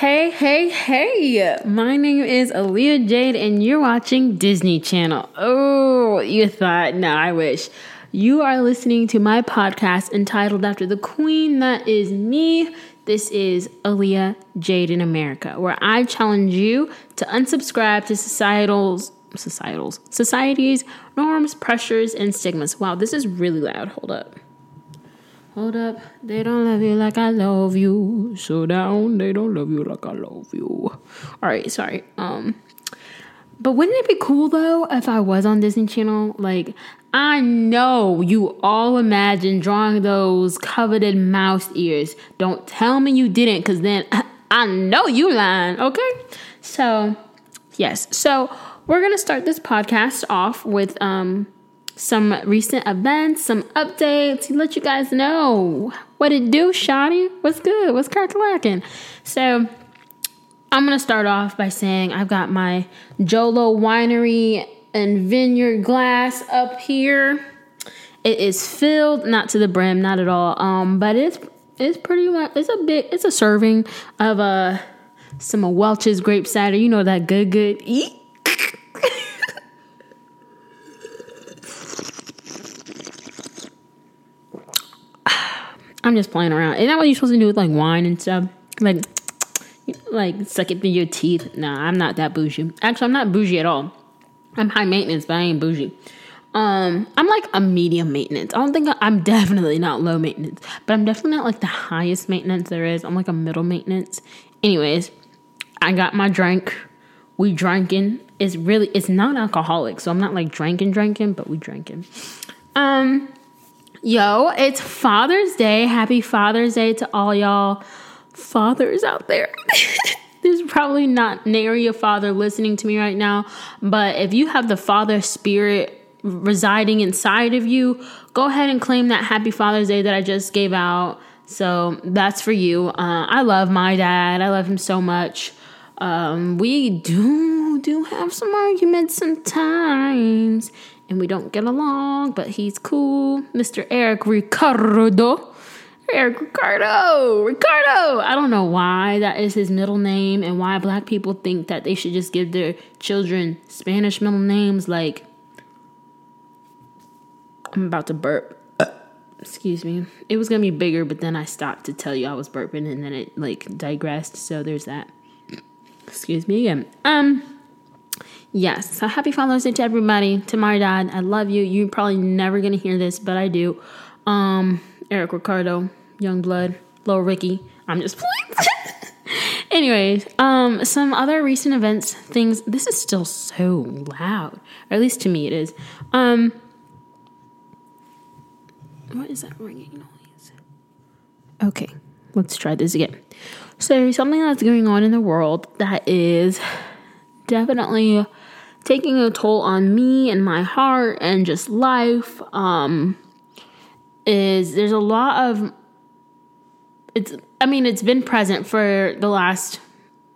Hey, hey, hey! My name is Aaliyah Jade, and you're watching Disney Channel. Oh, you thought? No, I wish. You are listening to my podcast entitled After the Queen That Is Me. This is Aaliyah Jade in America, where I challenge you to unsubscribe to societal's societals, society's norms, pressures, and stigmas. Wow, this is really loud. Hold up. Hold up, they don't love you like I love you. So down, they don't love you like I love you. All right, sorry. Um, but wouldn't it be cool though if I was on Disney Channel? Like, I know you all imagine drawing those coveted mouse ears. Don't tell me you didn't, cause then I know you lying. Okay, so yes, so we're gonna start this podcast off with um some recent events, some updates, to let you guys know what it do, Shotty. What's good? What's crack lacking? So I'm gonna start off by saying I've got my Jolo Winery and Vineyard glass up here. It is filled, not to the brim, not at all. Um, but it's it's pretty much it's a bit it's a serving of uh some of Welch's grape cider. You know that good good. I'm just playing around. Isn't that what you're supposed to do with like wine and stuff? Like, like suck it through your teeth. Nah, I'm not that bougie. Actually, I'm not bougie at all. I'm high maintenance, but I ain't bougie. Um, I'm like a medium maintenance. I don't think I, I'm definitely not low maintenance, but I'm definitely not like the highest maintenance there is. I'm like a middle maintenance. Anyways, I got my drink. We drinking. It's really it's not alcoholic, so I'm not like drinking drinking, but we drinking. Um, Yo, it's Father's Day. Happy Father's Day to all y'all fathers out there. There's probably not nary a father listening to me right now, but if you have the father spirit residing inside of you, go ahead and claim that Happy Father's Day that I just gave out. So that's for you. Uh, I love my dad. I love him so much. Um, we do do have some arguments sometimes, and we don't get along, but he's cool. Mr. Eric Ricardo. Eric Ricardo. Ricardo. I don't know why that is his middle name and why black people think that they should just give their children Spanish middle names like I'm about to burp. Excuse me. It was gonna be bigger, but then I stopped to tell you I was burping and then it like digressed, so there's that. Excuse me again. Um Yes. So happy Father's Day to everybody. To my dad, I love you. You're probably never gonna hear this, but I do. Um, Eric Ricardo, Young Blood, Little Ricky. I'm just playing. Anyways, um, some other recent events, things. This is still so loud, or at least to me it is. Um, what is that ringing noise? Okay, let's try this again. So something that's going on in the world that is definitely taking a toll on me and my heart and just life um, is there's a lot of it's i mean it's been present for the last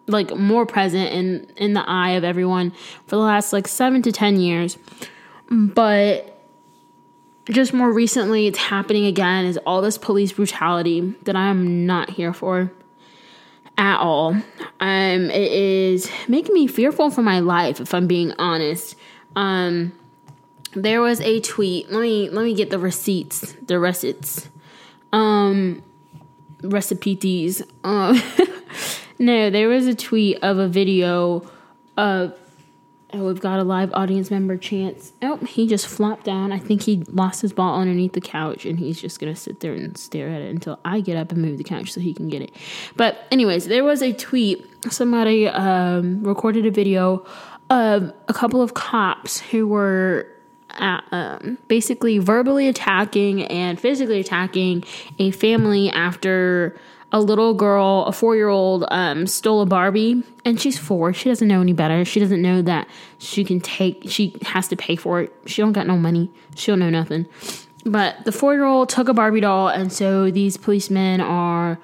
like more present in in the eye of everyone for the last like 7 to 10 years but just more recently it's happening again is all this police brutality that i'm not here for at all. Um, it is making me fearful for my life, if I'm being honest. Um, there was a tweet. Let me let me get the receipts, the receipts, um, recipes. Um, no, there was a tweet of a video of Oh, we've got a live audience member chance. Oh, he just flopped down. I think he lost his ball underneath the couch and he's just going to sit there and stare at it until I get up and move the couch so he can get it. But, anyways, there was a tweet. Somebody um, recorded a video of a couple of cops who were at, um, basically verbally attacking and physically attacking a family after a little girl, a four year old, um, stole a Barbie, and she's four. She doesn't know any better. She doesn't know that she can take. She has to pay for it. She don't got no money. She don't know nothing. But the four year old took a Barbie doll, and so these policemen are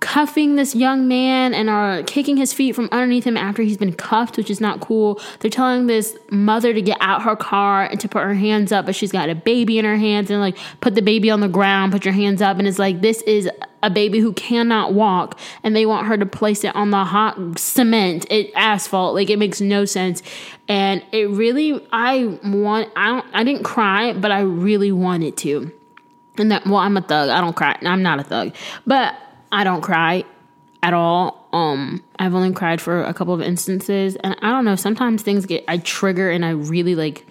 cuffing this young man and are kicking his feet from underneath him after he's been cuffed, which is not cool. They're telling this mother to get out her car and to put her hands up, but she's got a baby in her hands and like put the baby on the ground, put your hands up, and it's like this is a baby who cannot walk, and they want her to place it on the hot cement, it asphalt. Like it makes no sense, and it really I want I don't I didn't cry, but I really wanted to. And that well, I'm a thug. I don't cry. I'm not a thug, but I don't cry at all. Um, I've only cried for a couple of instances, and I don't know. Sometimes things get I trigger, and I really like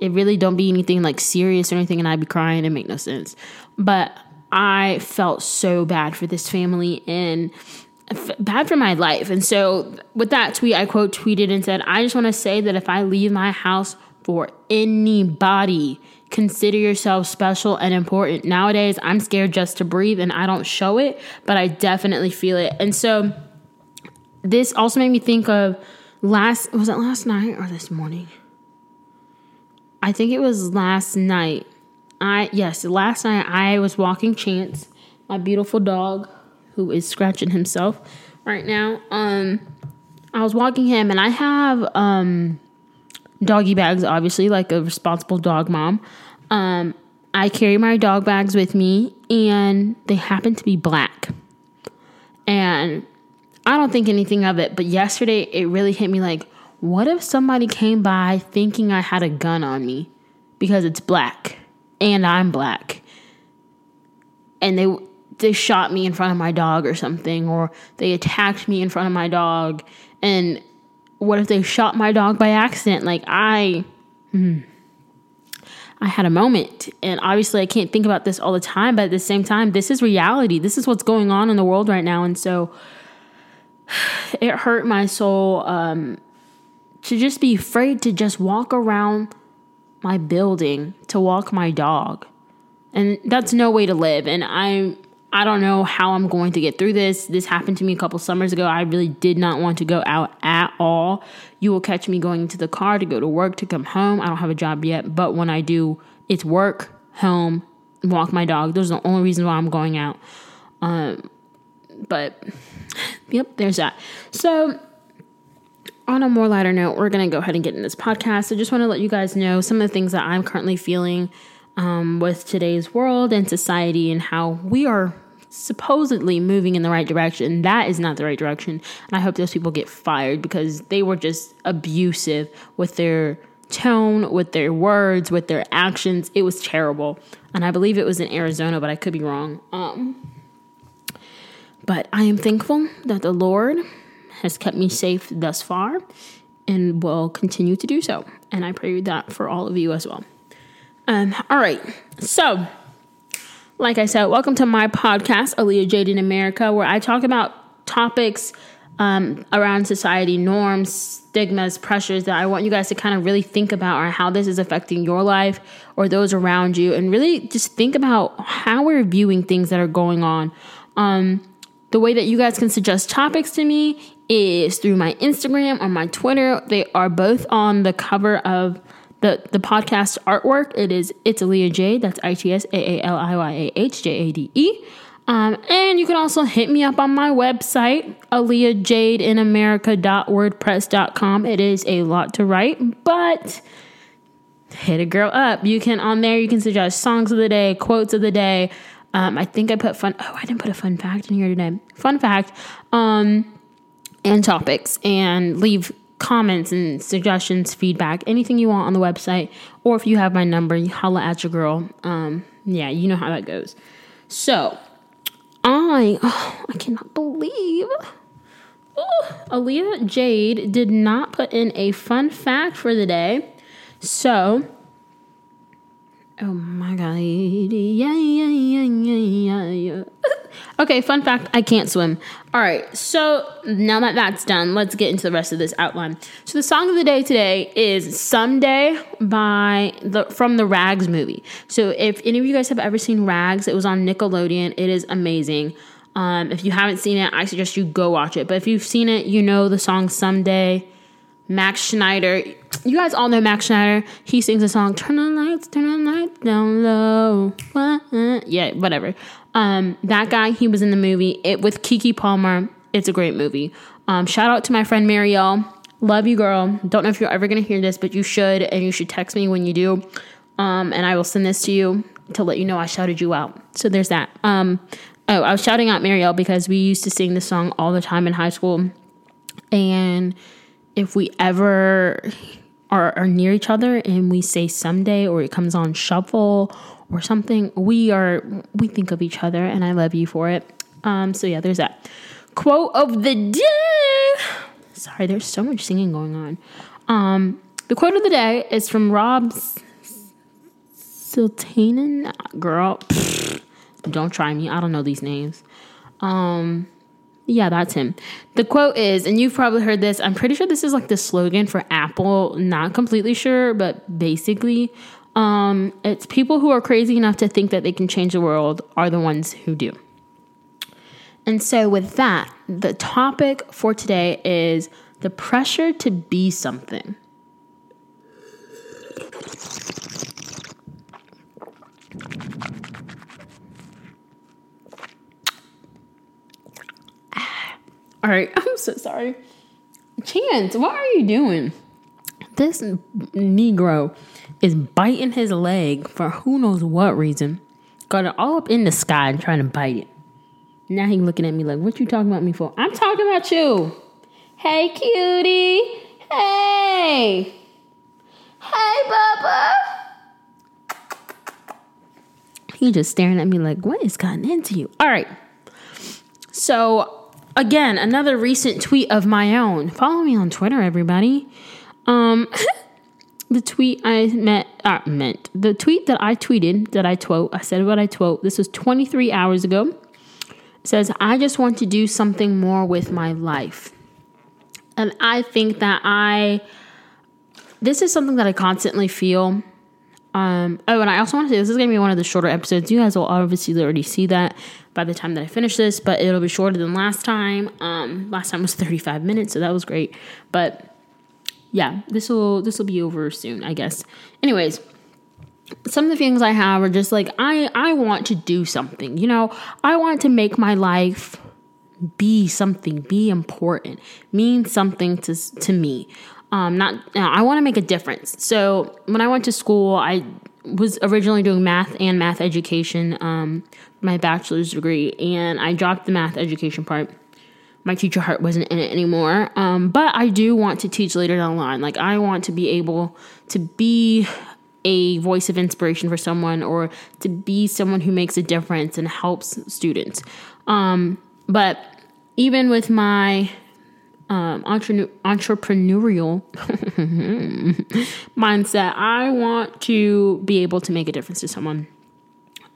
it. Really don't be anything like serious or anything, and I'd be crying. and make no sense. But I felt so bad for this family and f- bad for my life. And so with that tweet, I quote tweeted and said, "I just want to say that if I leave my house for anybody." Consider yourself special and important. Nowadays, I'm scared just to breathe and I don't show it, but I definitely feel it. And so this also made me think of last was it last night or this morning? I think it was last night. I yes, last night I was walking Chance, my beautiful dog who is scratching himself right now. Um I was walking him and I have um doggy bags, obviously, like a responsible dog mom. Um, I carry my dog bags with me, and they happen to be black. And I don't think anything of it, but yesterday it really hit me like, what if somebody came by thinking I had a gun on me because it's black and I'm black? And they they shot me in front of my dog or something or they attacked me in front of my dog and what if they shot my dog by accident? Like I hmm, I had a moment. And obviously I can't think about this all the time, but at the same time, this is reality. This is what's going on in the world right now. And so it hurt my soul um, to just be afraid to just walk around my building, to walk my dog. And that's no way to live. And I'm I don't know how I'm going to get through this. This happened to me a couple summers ago. I really did not want to go out at all. You will catch me going into the car to go to work, to come home. I don't have a job yet, but when I do, it's work, home, walk my dog. Those are the only reasons why I'm going out. Um, but yep, there's that. So on a more lighter note, we're gonna go ahead and get in this podcast. I just want to let you guys know some of the things that I'm currently feeling um, with today's world and society and how we are supposedly moving in the right direction. That is not the right direction. And I hope those people get fired because they were just abusive with their tone, with their words, with their actions. It was terrible. And I believe it was in Arizona, but I could be wrong. Um, but I am thankful that the Lord has kept me safe thus far and will continue to do so. And I pray that for all of you as well. Um, all right. So, like I said, welcome to my podcast, Aaliyah Jade in America, where I talk about topics um, around society, norms, stigmas, pressures that I want you guys to kind of really think about or how this is affecting your life or those around you, and really just think about how we're viewing things that are going on. Um, the way that you guys can suggest topics to me is through my Instagram or my Twitter. They are both on the cover of the the podcast artwork. It is it's Aaliyah Jade. That's I T S A A L I Y A H J A D E. Um, and you can also hit me up on my website, aaliyahjadeinamerica.wordpress.com. It is a lot to write, but hit a girl up. You can on there. You can suggest songs of the day, quotes of the day. Um, I think I put fun. Oh, I didn't put a fun fact in here today. Fun fact. Um, and topics and leave comments and suggestions, feedback, anything you want on the website, or if you have my number, you holla at your girl. Um, yeah, you know how that goes. So, I oh, I cannot believe oh, Aaliyah Jade did not put in a fun fact for the day. So, oh my god, yeah, yeah, yeah, yeah, yeah. Okay, fun fact I can't swim. All right, so now that that's done, let's get into the rest of this outline. So the song of the day today is Someday by the from the Rags movie. So if any of you guys have ever seen Rags, it was on Nickelodeon. It is amazing. Um, if you haven't seen it, I suggest you go watch it. But if you've seen it, you know the song Someday. Max Schneider. You guys all know Max Schneider. He sings a song, Turn the lights, turn the lights down low. Yeah, whatever. Um, that guy, he was in the movie it with Keke Palmer. It's a great movie. Um, shout out to my friend Marielle. Love you, girl. Don't know if you're ever gonna hear this, but you should, and you should text me when you do. Um, and I will send this to you to let you know I shouted you out. So there's that. Um, oh, I was shouting out Marielle because we used to sing this song all the time in high school. And if we ever are, are near each other and we say someday or it comes on shuffle or something, we are we think of each other and I love you for it. Um, so yeah, there's that. Quote of the day. Sorry, there's so much singing going on. Um, the quote of the day is from Rob Siltanen. Girl, don't try me. I don't know these names. Um, yeah, that's him. The quote is, and you've probably heard this, I'm pretty sure this is like the slogan for Apple. Not completely sure, but basically, um, it's people who are crazy enough to think that they can change the world are the ones who do. And so, with that, the topic for today is the pressure to be something. All right, I'm so sorry. Chance, what are you doing? This Negro is biting his leg for who knows what reason. Got it all up in the sky and trying to bite it. Now he looking at me like, what you talking about me for? I'm talking about you. Hey, cutie. Hey. Hey, Bubba. He just staring at me like, what is gotten into you? All right. So again, another recent tweet of my own. Follow me on Twitter, everybody. Um, the tweet I met, uh, meant the tweet that I tweeted that I quote. I said what I quote. This was 23 hours ago. It says, "I just want to do something more with my life," and I think that I. This is something that I constantly feel. Um, oh, and I also want to say this is going to be one of the shorter episodes. You guys will obviously already see that by the time that I finish this, but it'll be shorter than last time. Um, last time was 35 minutes, so that was great. But yeah, this will this will be over soon, I guess. Anyways, some of the things I have are just like I I want to do something. You know, I want to make my life be something, be important, mean something to to me. Um, not I want to make a difference. So when I went to school, I was originally doing math and math education, um, my bachelor's degree, and I dropped the math education part. My teacher heart wasn't in it anymore. Um, but I do want to teach later down the line. Like, I want to be able to be a voice of inspiration for someone or to be someone who makes a difference and helps students. Um, but even with my um, entre- entrepreneurial mindset. I want to be able to make a difference to someone.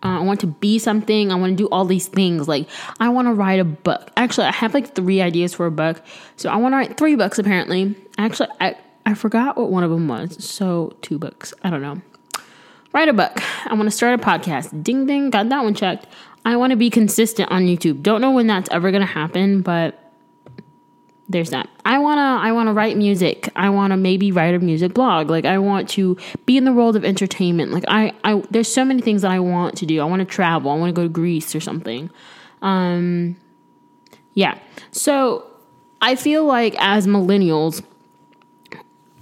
Uh, I want to be something. I want to do all these things. Like, I want to write a book. Actually, I have like three ideas for a book. So, I want to write three books apparently. Actually, I, I forgot what one of them was. So, two books. I don't know. Write a book. I want to start a podcast. Ding, ding. Got that one checked. I want to be consistent on YouTube. Don't know when that's ever going to happen, but there's that. I wanna I wanna write music. I wanna maybe write a music blog. Like I want to be in the world of entertainment. Like I, I there's so many things that I want to do. I want to travel. I want to go to Greece or something. Um yeah. So I feel like as millennials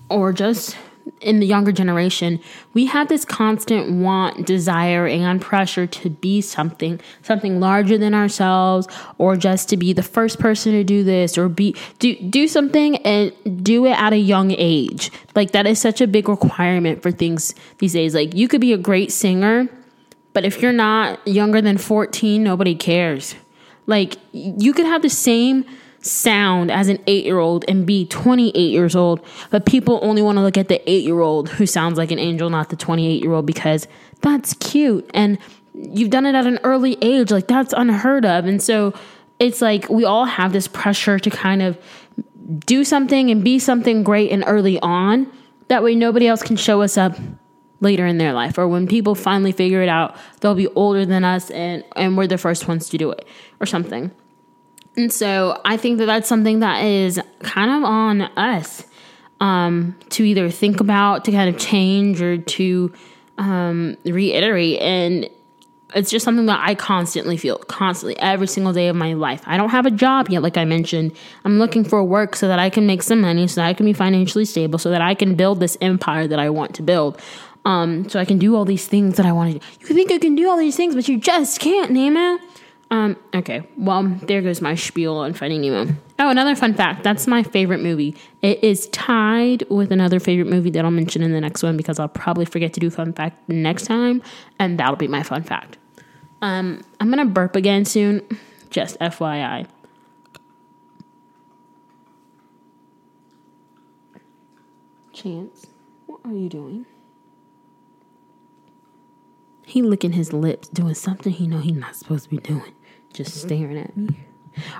or just in the younger generation, we have this constant want, desire, and pressure to be something, something larger than ourselves, or just to be the first person to do this, or be do do something and do it at a young age. Like that is such a big requirement for things these days. Like you could be a great singer, but if you're not younger than 14, nobody cares. Like you could have the same sound as an eight year old and be 28 years old, but people only want to look at the eight year old who sounds like an angel, not the 28 year old, because that's cute. And you've done it at an early age. Like, that's unheard of. And so it's like we all have this pressure to kind of do something and be something great and early on. That way, nobody else can show us up later in their life or when people finally figure it out they'll be older than us and and we're the first ones to do it or something and so I think that that's something that is kind of on us um, to either think about, to kind of change, or to um, reiterate. And it's just something that I constantly feel, constantly, every single day of my life. I don't have a job yet, like I mentioned. I'm looking for work so that I can make some money, so that I can be financially stable, so that I can build this empire that I want to build. Um, so I can do all these things that I want to do. You think you can do all these things, but you just can't, Nemo. Um, okay, well, there goes my spiel on Finding Nemo. Oh, another fun fact. That's my favorite movie. It is tied with another favorite movie that I'll mention in the next one because I'll probably forget to do fun fact next time, and that'll be my fun fact. Um, I'm gonna burp again soon, just FYI. Chance, what are you doing? He licking his lips, doing something he know he's not supposed to be doing just staring at me.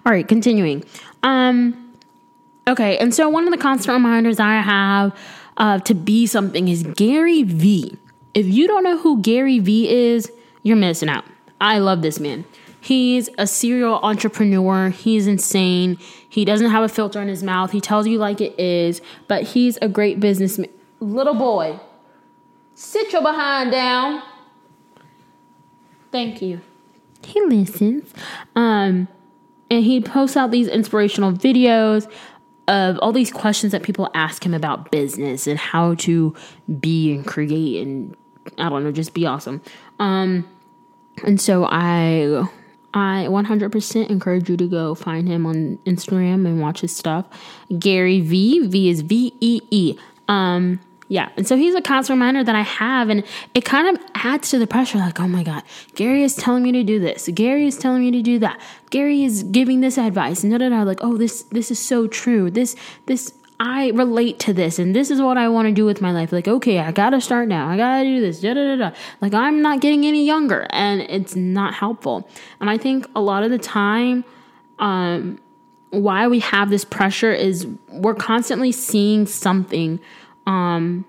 All right, continuing. Um, okay, and so one of the constant reminders I have uh, to be something is Gary Vee. If you don't know who Gary Vee is, you're missing out. I love this man. He's a serial entrepreneur. He's insane. He doesn't have a filter in his mouth. He tells you like it is, but he's a great businessman. Little boy, sit your behind down. Thank you he listens. Um, and he posts out these inspirational videos of all these questions that people ask him about business and how to be and create and I don't know, just be awesome. Um, and so I I 100% encourage you to go find him on Instagram and watch his stuff. Gary V. V is V E E. Um, yeah. And so he's a constant reminder that I have. And it kind of adds to the pressure like, oh my God, Gary is telling me to do this. Gary is telling me to do that. Gary is giving this advice. And da da da. Like, oh, this this is so true. This this I relate to this and this is what I want to do with my life. Like, okay, I gotta start now. I gotta do this. Da da da da. Like I'm not getting any younger and it's not helpful. And I think a lot of the time, um, why we have this pressure is we're constantly seeing something um,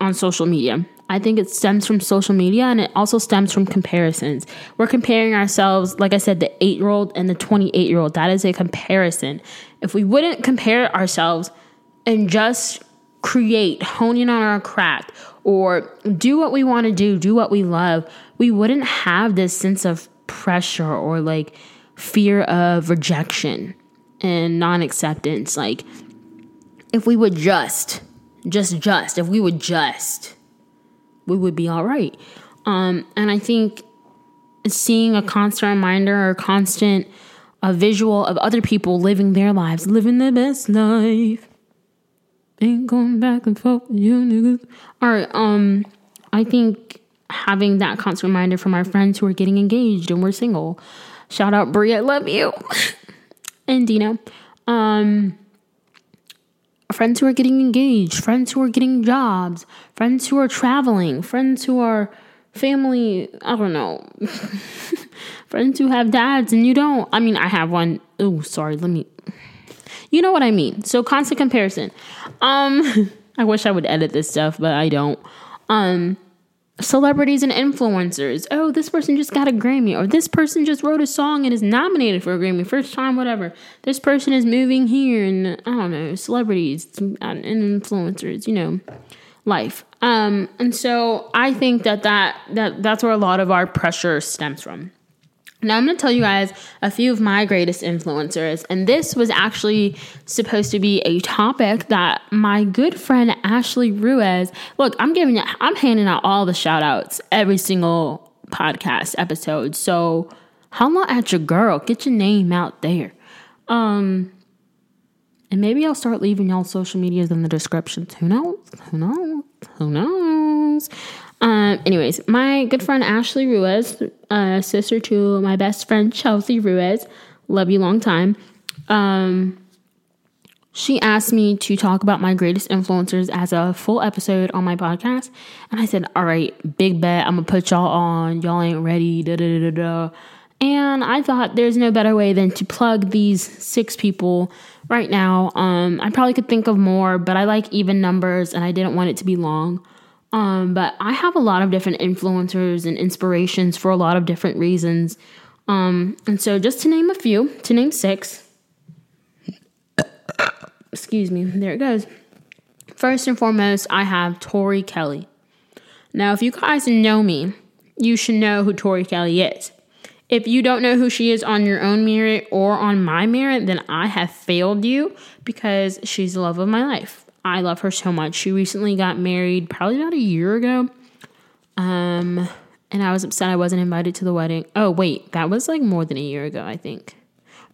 on social media. I think it stems from social media and it also stems from comparisons. We're comparing ourselves, like I said, the eight year old and the 28 year old. That is a comparison. If we wouldn't compare ourselves and just create, hone in on our craft, or do what we want to do, do what we love, we wouldn't have this sense of pressure or like fear of rejection and non acceptance. Like, if we would just just just. If we would just we would be all right. Um and i think seeing a constant reminder or constant a visual of other people living their lives living their best life. Ain't going back and forth you niggas. All right um i think having that constant reminder from our friends who are getting engaged and we're single. Shout out brie i love you. And dino. Um friends who are getting engaged, friends who are getting jobs, friends who are traveling, friends who are family, I don't know. friends who have dads and you don't. I mean, I have one. Oh, sorry, let me You know what I mean. So constant comparison. Um I wish I would edit this stuff, but I don't. Um celebrities and influencers. Oh, this person just got a Grammy, or this person just wrote a song and is nominated for a Grammy, first time, whatever. This person is moving here, and I don't know, celebrities and influencers, you know, life. Um, and so I think that that that that's where a lot of our pressure stems from. Now, I'm going to tell you guys a few of my greatest influencers. And this was actually supposed to be a topic that my good friend Ashley Ruiz. Look, I'm giving it, I'm handing out all the shout outs every single podcast episode. So, holla at your girl, get your name out there. Um, and maybe I'll start leaving y'all social medias in the descriptions. Who knows? Who knows? Who knows? Um, anyways, my good friend Ashley Ruiz, uh, sister to my best friend Chelsea Ruiz, love you long time. Um, she asked me to talk about my greatest influencers as a full episode on my podcast. And I said, All right, big bet. I'm going to put y'all on. Y'all ain't ready. Da, da, da, da. And I thought there's no better way than to plug these six people right now. Um, I probably could think of more, but I like even numbers and I didn't want it to be long. Um, but I have a lot of different influencers and inspirations for a lot of different reasons. Um, and so, just to name a few, to name six, excuse me, there it goes. First and foremost, I have Tori Kelly. Now, if you guys know me, you should know who Tori Kelly is. If you don't know who she is on your own merit or on my merit, then I have failed you because she's the love of my life. I love her so much. She recently got married probably about a year ago. Um, and I was upset I wasn't invited to the wedding. Oh, wait, that was like more than a year ago, I think.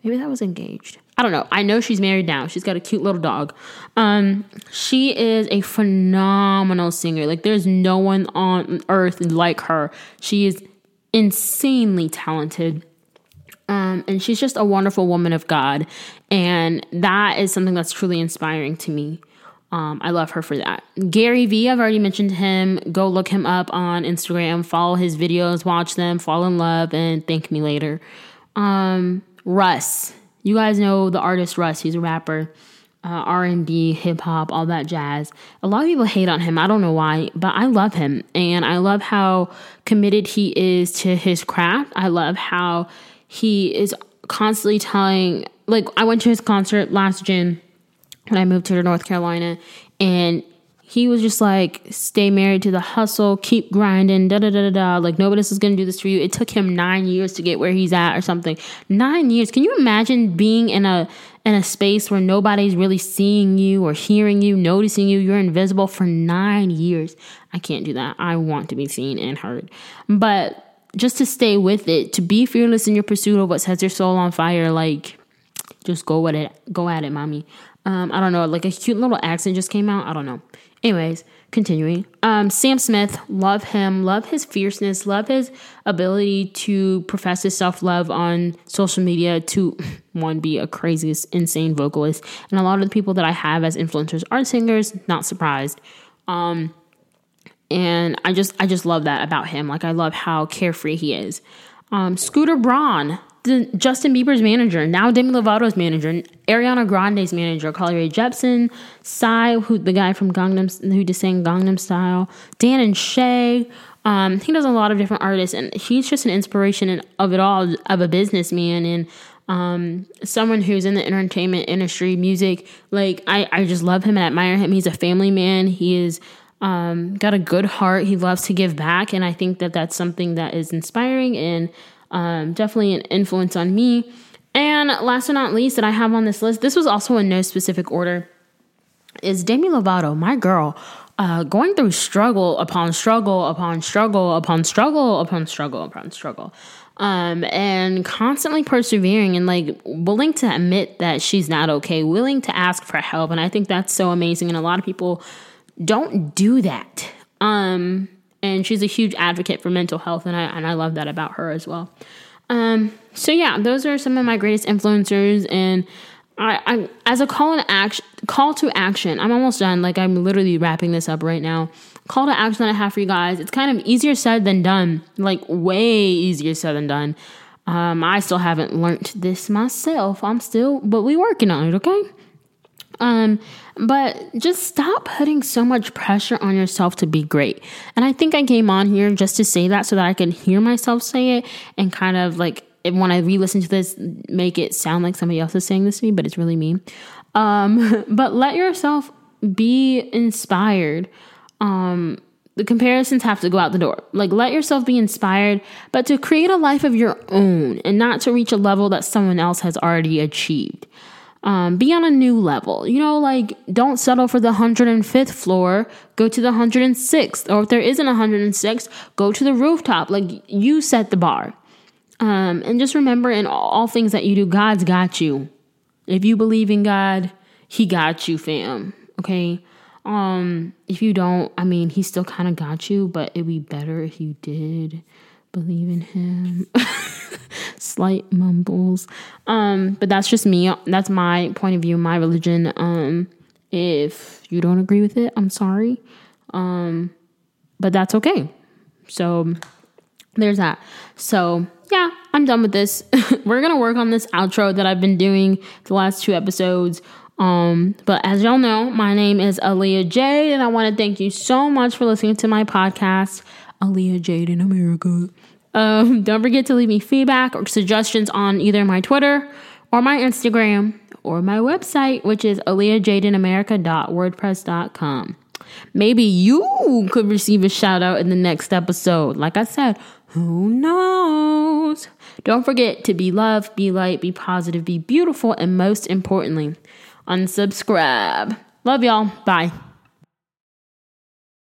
Maybe that was engaged. I don't know. I know she's married now. She's got a cute little dog. Um, she is a phenomenal singer. Like there's no one on earth like her. She is insanely talented. Um, and she's just a wonderful woman of God. And that is something that's truly inspiring to me. Um, I love her for that. Gary Vee, I've already mentioned him. Go look him up on Instagram, follow his videos, watch them, fall in love, and thank me later. Um, Russ, you guys know the artist Russ. He's a rapper, uh, R&B, hip hop, all that jazz. A lot of people hate on him. I don't know why, but I love him, and I love how committed he is to his craft. I love how he is constantly telling. Like I went to his concert last June when I moved to North Carolina, and he was just like, stay married to the hustle, keep grinding, da da da da da. Like nobody else is gonna do this for you. It took him nine years to get where he's at or something. Nine years. Can you imagine being in a in a space where nobody's really seeing you or hearing you, noticing you, you're invisible for nine years. I can't do that. I want to be seen and heard. But just to stay with it, to be fearless in your pursuit of what sets your soul on fire, like just go at it, go at it, mommy. Um, I don't know, like a cute little accent just came out. I don't know. Anyways, continuing. Um, Sam Smith, love him, love his fierceness, love his ability to profess his self love on social media to one be a crazy, insane vocalist. And a lot of the people that I have as influencers are singers. Not surprised. Um, and I just I just love that about him. Like I love how carefree he is. Um, Scooter Braun, the Justin Bieber's manager, now Demi Lovato's manager, Ariana Grande's manager, Rae Jepsen, Psy, who the guy from Gangnam, who just sang Gangnam Style, Dan and Shay. Um, he does a lot of different artists, and he's just an inspiration of it all of a businessman and um, someone who's in the entertainment industry, music. Like I, I just love him and admire him. He's a family man. He is um, got a good heart. He loves to give back, and I think that that's something that is inspiring and um, definitely an influence on me. And last but not least, that I have on this list, this was also in no specific order, is Demi Lovato, my girl, uh, going through struggle upon struggle upon struggle upon struggle upon struggle upon struggle. Um, and constantly persevering and like willing to admit that she's not okay, willing to ask for help. And I think that's so amazing. And a lot of people don't do that. Um, and she's a huge advocate for mental health, and I and I love that about her as well. Um, so yeah, those are some of my greatest influencers, and I, I as a call to action, call to action. I'm almost done. Like I'm literally wrapping this up right now. Call to action that I have for you guys. It's kind of easier said than done. Like way easier said than done. Um, I still haven't learned this myself. I'm still, but we working on it. Okay. Um, but just stop putting so much pressure on yourself to be great. And I think I came on here just to say that so that I could hear myself say it and kind of like when I re-listen to this, make it sound like somebody else is saying this to me, but it's really me. Um, but let yourself be inspired. Um, the comparisons have to go out the door. Like, let yourself be inspired, but to create a life of your own and not to reach a level that someone else has already achieved. Um, be on a new level. You know, like don't settle for the 105th floor, go to the 106th. Or if there isn't a 106th, go to the rooftop. Like you set the bar. Um, and just remember in all, all things that you do, God's got you. If you believe in God, He got you, fam. Okay. Um, if you don't, I mean, He still kind of got you, but it'd be better if you did believe in Him. slight mumbles. Um, but that's just me. That's my point of view, my religion. Um, if you don't agree with it, I'm sorry. Um, but that's okay. So there's that. So yeah, I'm done with this. We're gonna work on this outro that I've been doing the last two episodes. Um, but as y'all know, my name is Aaliyah Jade, and I want to thank you so much for listening to my podcast, Aaliyah Jade in America. Um, don't forget to leave me feedback or suggestions on either my Twitter or my Instagram or my website, which is aaliyahjadeinamerica.wordpress.com. Maybe you could receive a shout out in the next episode. Like I said, who knows? Don't forget to be loved, be light, be positive, be beautiful, and most importantly, unsubscribe. Love y'all. Bye.